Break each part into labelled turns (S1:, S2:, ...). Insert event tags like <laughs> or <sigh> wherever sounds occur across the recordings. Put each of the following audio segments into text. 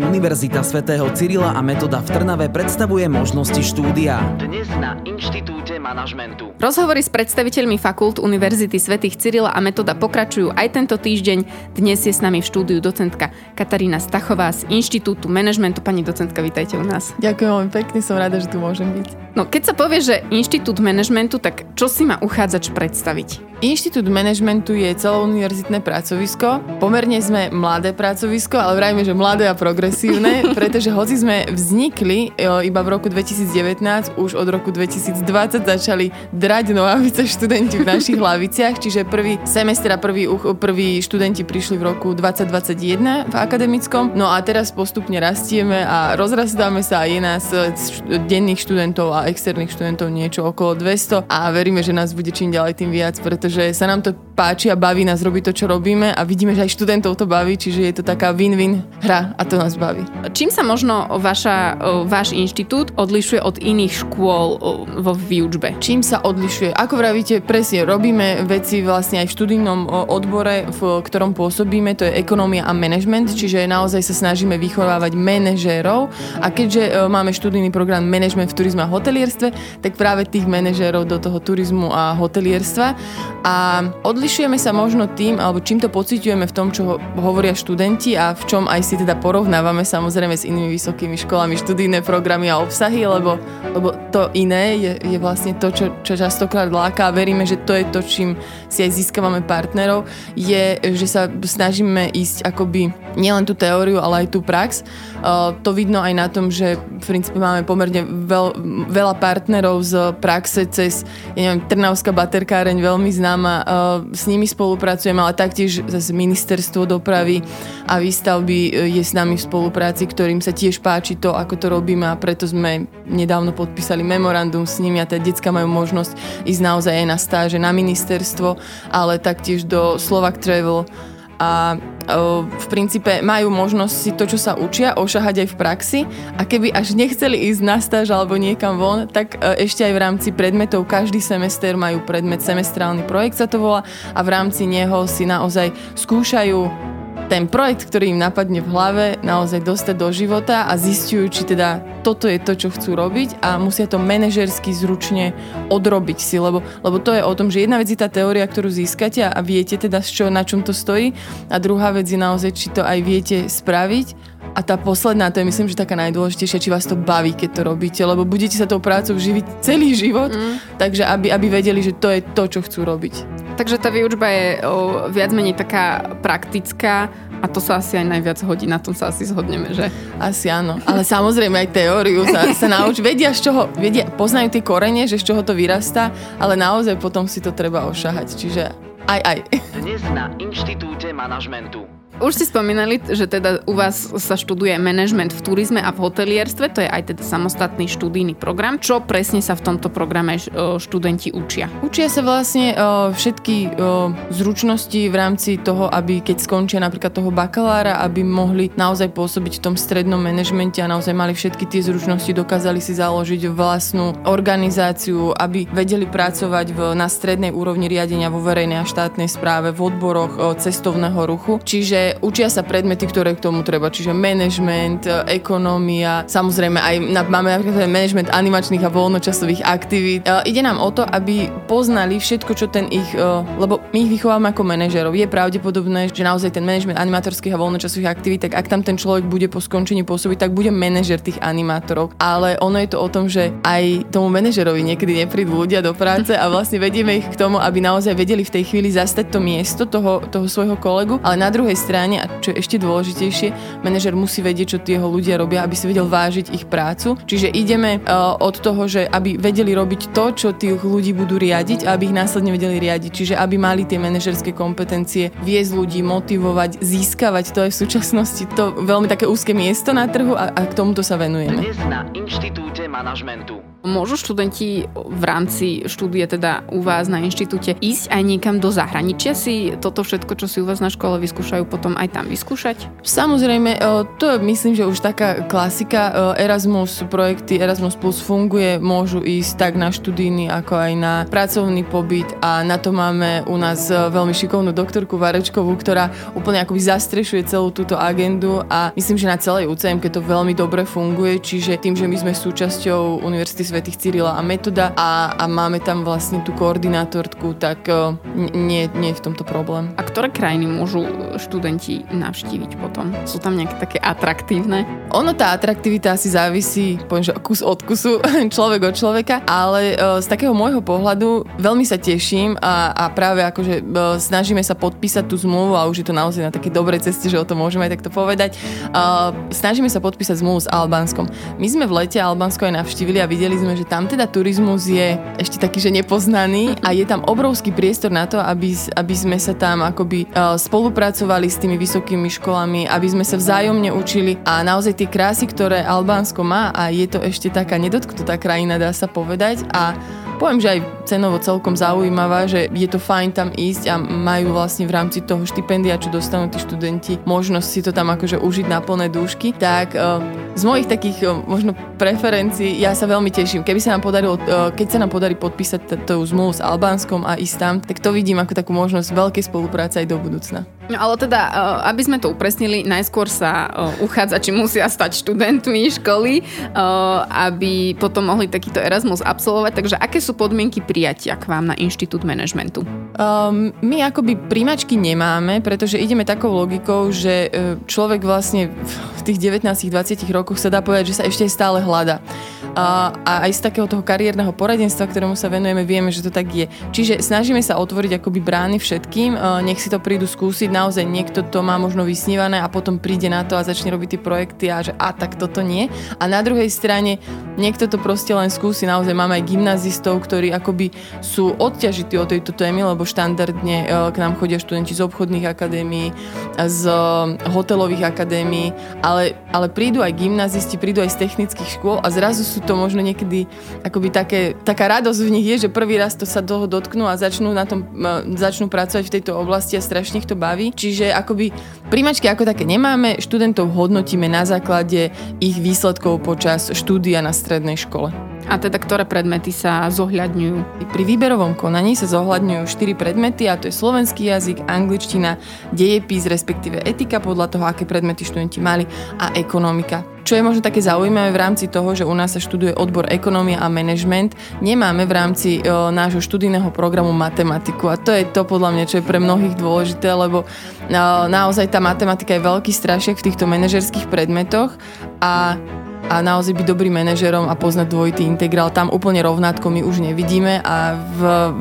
S1: Univerzita svätého Cyrila a Metoda v Trnave predstavuje možnosti štúdia.
S2: Dnes na Inštitúte manažmentu.
S3: Rozhovory s predstaviteľmi fakult Univerzity svätých Cyrila a Metoda pokračujú aj tento týždeň. Dnes je s nami v štúdiu docentka Katarína Stachová z Inštitútu manažmentu. Pani docentka, vítajte u nás.
S4: Ďakujem veľmi pekne, som rada, že tu môžem byť.
S3: No, keď sa povie, že Inštitút manažmentu, tak čo si má uchádzač predstaviť?
S4: Inštitút manažmentu je celouniverzitné pracovisko. Pomerne sme mladé pracovisko, ale vrajme, že mladé a progresívne, <laughs> pretože hoci sme vznikli e, iba v roku 2019, už od roku 2020 začali drať nohavice študenti v našich <laughs> hlaviciach, čiže prvý semester a prvý, prvý študenti prišli v roku 2021 v akademickom. No a teraz postupne rastieme a rozrastáme sa a je nás e, denných študentov a externých študentov niečo okolo 200 a veríme, že nás bude čím ďalej tým viac, pretože pretože sa nám to páči a baví nás robiť to, čo robíme a vidíme, že aj študentov to baví, čiže je to taká win-win hra a to nás baví.
S3: Čím sa možno vaša, váš inštitút odlišuje od iných škôl vo výučbe?
S4: Čím sa odlišuje? Ako vravíte, presne, robíme veci vlastne aj v študijnom odbore, v ktorom pôsobíme, to je ekonomia a management, čiže naozaj sa snažíme vychovávať manažérov a keďže máme študijný program management v turizme a hotelierstve, tak práve tých manažérov do toho turizmu a hotelierstva a odlišujeme sa možno tým, alebo čím to pociťujeme v tom, čo hovoria študenti a v čom aj si teda porovnávame samozrejme s inými vysokými školami študijné programy a obsahy, lebo, lebo to iné je, je vlastne to, čo, čo častokrát láka a veríme, že to je to, čím si aj získavame partnerov, je, že sa snažíme ísť akoby nielen tú teóriu, ale aj tú prax. Uh, to vidno aj na tom, že v princípe máme pomerne veľ, veľa partnerov z praxe cez, ja neviem, Trnavská baterkáreň veľmi známa známa, eh, s nimi spolupracujem, ale taktiež zase ministerstvo dopravy a výstavby eh, je s nami v spolupráci, ktorým sa tiež páči to, ako to robíme a preto sme nedávno podpísali memorandum s nimi a teda detská majú možnosť ísť naozaj aj na stáže na ministerstvo, ale taktiež do Slovak Travel a v princípe majú možnosť si to, čo sa učia, ošahať aj v praxi. A keby až nechceli ísť na stáž alebo niekam von, tak e, ešte aj v rámci predmetov každý semester majú predmet, semestrálny projekt sa to volá a v rámci neho si naozaj skúšajú ten projekt, ktorý im napadne v hlave, naozaj dostať do života a zistujú, či teda toto je to, čo chcú robiť a musia to manažersky zručne odrobiť si, lebo, lebo to je o tom, že jedna vec je tá teória, ktorú získate a viete teda, čo, na čom to stojí a druhá vec je naozaj, či to aj viete spraviť a tá posledná, to je myslím, že taká najdôležitejšia, či vás to baví, keď to robíte, lebo budete sa tou prácou živiť celý život, mm. takže aby, aby vedeli, že to je to, čo chcú robiť.
S3: Takže tá výučba je o, viac menej taká praktická a to sa asi aj najviac hodí, na tom sa asi zhodneme, že?
S4: Asi áno, ale samozrejme aj teóriu sa, sa nauč, vedia z čoho, vedia, poznajú tie korene, že z čoho to vyrastá, ale naozaj potom si to treba ošahať, čiže aj aj.
S2: Dnes na Inštitúte manažmentu.
S3: Už ste spomínali, že teda u vás sa študuje management v turizme a v hotelierstve, to je aj teda samostatný študijný program. Čo presne sa v tomto programe študenti učia?
S4: Učia sa vlastne všetky zručnosti v rámci toho, aby keď skončia napríklad toho bakalára, aby mohli naozaj pôsobiť v tom strednom manažmente a naozaj mali všetky tie zručnosti, dokázali si založiť vlastnú organizáciu, aby vedeli pracovať v, na strednej úrovni riadenia vo verejnej a štátnej správe, v odboroch cestovného ruchu. Čiže učia sa predmety, ktoré k tomu treba, čiže management, e, ekonómia, samozrejme aj na, máme napríklad management animačných a voľnočasových aktivít. E, ide nám o to, aby poznali všetko, čo ten ich, e, lebo my ich vychováme ako manažerov. Je pravdepodobné, že naozaj ten management animatorských a voľnočasových aktivít, tak ak tam ten človek bude po skončení pôsobiť, tak bude manažer tých animátorov. Ale ono je to o tom, že aj tomu manažerovi niekedy neprídu ľudia do práce a vlastne vedieme ich k tomu, aby naozaj vedeli v tej chvíli zastať to miesto toho, toho svojho kolegu, ale na druhej strane strane a čo je ešte dôležitejšie, manažer musí vedieť, čo jeho ľudia robia, aby si vedel vážiť ich prácu. Čiže ideme uh, od toho, že aby vedeli robiť to, čo tých ľudí budú riadiť a aby ich následne vedeli riadiť. Čiže aby mali tie manažerské kompetencie, viesť ľudí, motivovať, získavať. To je v súčasnosti to veľmi také úzke miesto na trhu a, a k tomuto sa venujeme.
S2: Dnes na Inštitúte manažmentu.
S3: Môžu študenti v rámci štúdie teda u vás na inštitúte ísť aj niekam do zahraničia si toto všetko, čo si u vás na škole vyskúšajú, potom potom aj tam vyskúšať?
S4: Samozrejme, to je myslím, že už taká klasika. Erasmus projekty, Erasmus Plus funguje, môžu ísť tak na študijný, ako aj na pracovný pobyt a na to máme u nás veľmi šikovnú doktorku Varečkovú, ktorá úplne akoby zastrešuje celú túto agendu a myslím, že na celej UCM, to veľmi dobre funguje, čiže tým, že my sme súčasťou Univerzity svätých Cyrila a Metoda a, a máme tam vlastne tú koordinátorku, tak nie, nie je v tomto problém.
S3: A ktoré krajiny môžu študenti navštíviť potom? Sú tam nejaké také atraktívne?
S4: Ono, tá atraktivita asi závisí, poviem, že kus od kusu, <laughs> človek od človeka, ale z takého môjho pohľadu veľmi sa teším a, a práve akože snažíme sa podpísať tú zmluvu a už je to naozaj na takej dobrej ceste, že o tom môžeme aj takto povedať. Snažíme sa podpísať zmluvu s Albánskom. My sme v lete Albánsko aj navštívili a videli sme, že tam teda turizmus je ešte taký, že nepoznaný a je tam obrovský priestor na to, aby, aby sme sa tam akoby spolupracovali s tými vysokými školami, aby sme sa vzájomne učili. A naozaj tie krásy, ktoré Albánsko má a je to ešte taká nedotknutá krajina, dá sa povedať. A poviem, že aj cenovo celkom zaujímavá, že je to fajn tam ísť a majú vlastne v rámci toho štipendia, čo dostanú tí študenti, možnosť si to tam akože užiť na plné dúšky. Tak uh, z mojich takých uh, možno preferencií ja sa veľmi teším. Keby sa nám podarilo, uh, keď sa nám podarí podpísať tú zmluvu s Albánskom a ísť tam, tak to vidím ako takú možnosť veľkej spolupráce aj do budúcna.
S3: No ale teda, aby sme to upresnili, najskôr sa uchádzači musia stať študentmi školy, aby potom mohli takýto Erasmus absolvovať. Takže aké sú podmienky prijatia k vám na Inštitút manažmentu?
S4: Um, my akoby príjmačky nemáme, pretože ideme takou logikou, že e, človek vlastne v tých 19-20 rokoch sa dá povedať, že sa ešte stále hľada a, a aj z takého toho kariérneho poradenstva, ktorému sa venujeme, vieme, že to tak je. Čiže snažíme sa otvoriť akoby brány všetkým, nech si to prídu skúsiť, naozaj niekto to má možno vysnívané a potom príde na to a začne robiť tie projekty a že a tak toto nie. A na druhej strane niekto to proste len skúsi, naozaj máme aj gymnazistov, ktorí akoby sú odťažití o tejto témy, lebo štandardne e, k nám chodia študenti z obchodných akadémií, z e, hotelových akadémií, ale, ale prídu aj gymnazisti, prídu aj z technických škôl a zrazu sú to možno niekedy akoby také, taká radosť v nich je, že prvý raz to sa toho dotknú a začnú na tom, začnú pracovať v tejto oblasti a strašne ich to baví. Čiže akoby príjmačky ako také nemáme, študentov hodnotíme na základe ich výsledkov počas štúdia na strednej škole.
S3: A teda ktoré predmety sa zohľadňujú?
S4: Pri výberovom konaní sa zohľadňujú 4 predmety a to je slovenský jazyk, angličtina, dejepis, respektíve etika podľa toho, aké predmety študenti mali a ekonomika. Čo je možno také zaujímavé v rámci toho, že u nás sa študuje odbor ekonomia a management, nemáme v rámci e, nášho študijného programu matematiku a to je to podľa mňa, čo je pre mnohých dôležité, lebo e, naozaj tá matematika je veľký strašiek v týchto manažerských predmetoch a a naozaj byť dobrým manažerom a poznať dvojitý integrál. Tam úplne rovnátko my už nevidíme a v,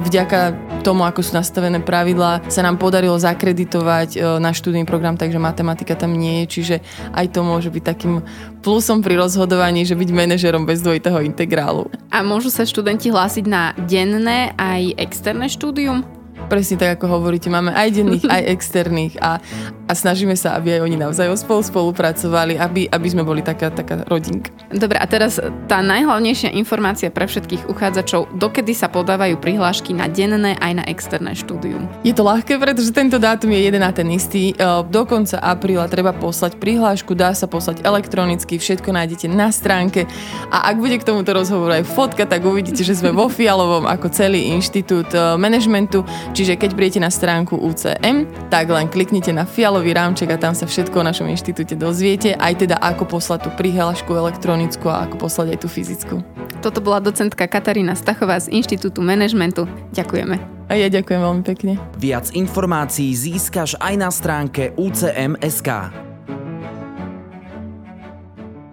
S4: vďaka tomu, ako sú nastavené pravidlá, sa nám podarilo zakreditovať e, náš študijný program, takže matematika tam nie je, čiže aj to môže byť takým plusom pri rozhodovaní, že byť manažerom bez dvojitého integrálu.
S3: A môžu sa študenti hlásiť na denné aj externé štúdium?
S4: Presne tak, ako hovoríte, máme aj denných, <laughs> aj externých a, a snažíme sa, aby aj oni navzájom spolu spolupracovali, aby, aby sme boli taká, taká rodinka.
S3: Dobre, a teraz tá najhlavnejšia informácia pre všetkých uchádzačov, dokedy sa podávajú prihlášky na denné aj na externé štúdium?
S4: Je to ľahké, pretože tento dátum je jeden a ten istý. E, do konca apríla treba poslať prihlášku, dá sa poslať elektronicky, všetko nájdete na stránke a ak bude k tomuto rozhovoru aj fotka, tak uvidíte, že sme vo Fialovom ako celý inštitút e, manažmentu Čiže keď príjete na stránku UCM, tak len kliknite na fialový rámček a tam sa všetko o našom inštitúte dozviete, aj teda ako poslať tú prihlášku elektronickú a ako poslať aj tú fyzickú.
S3: Toto bola docentka Katarína Stachová z Inštitútu manažmentu. Ďakujeme.
S4: A ja ďakujem veľmi pekne.
S1: Viac informácií získaš aj na stránke UCM.sk.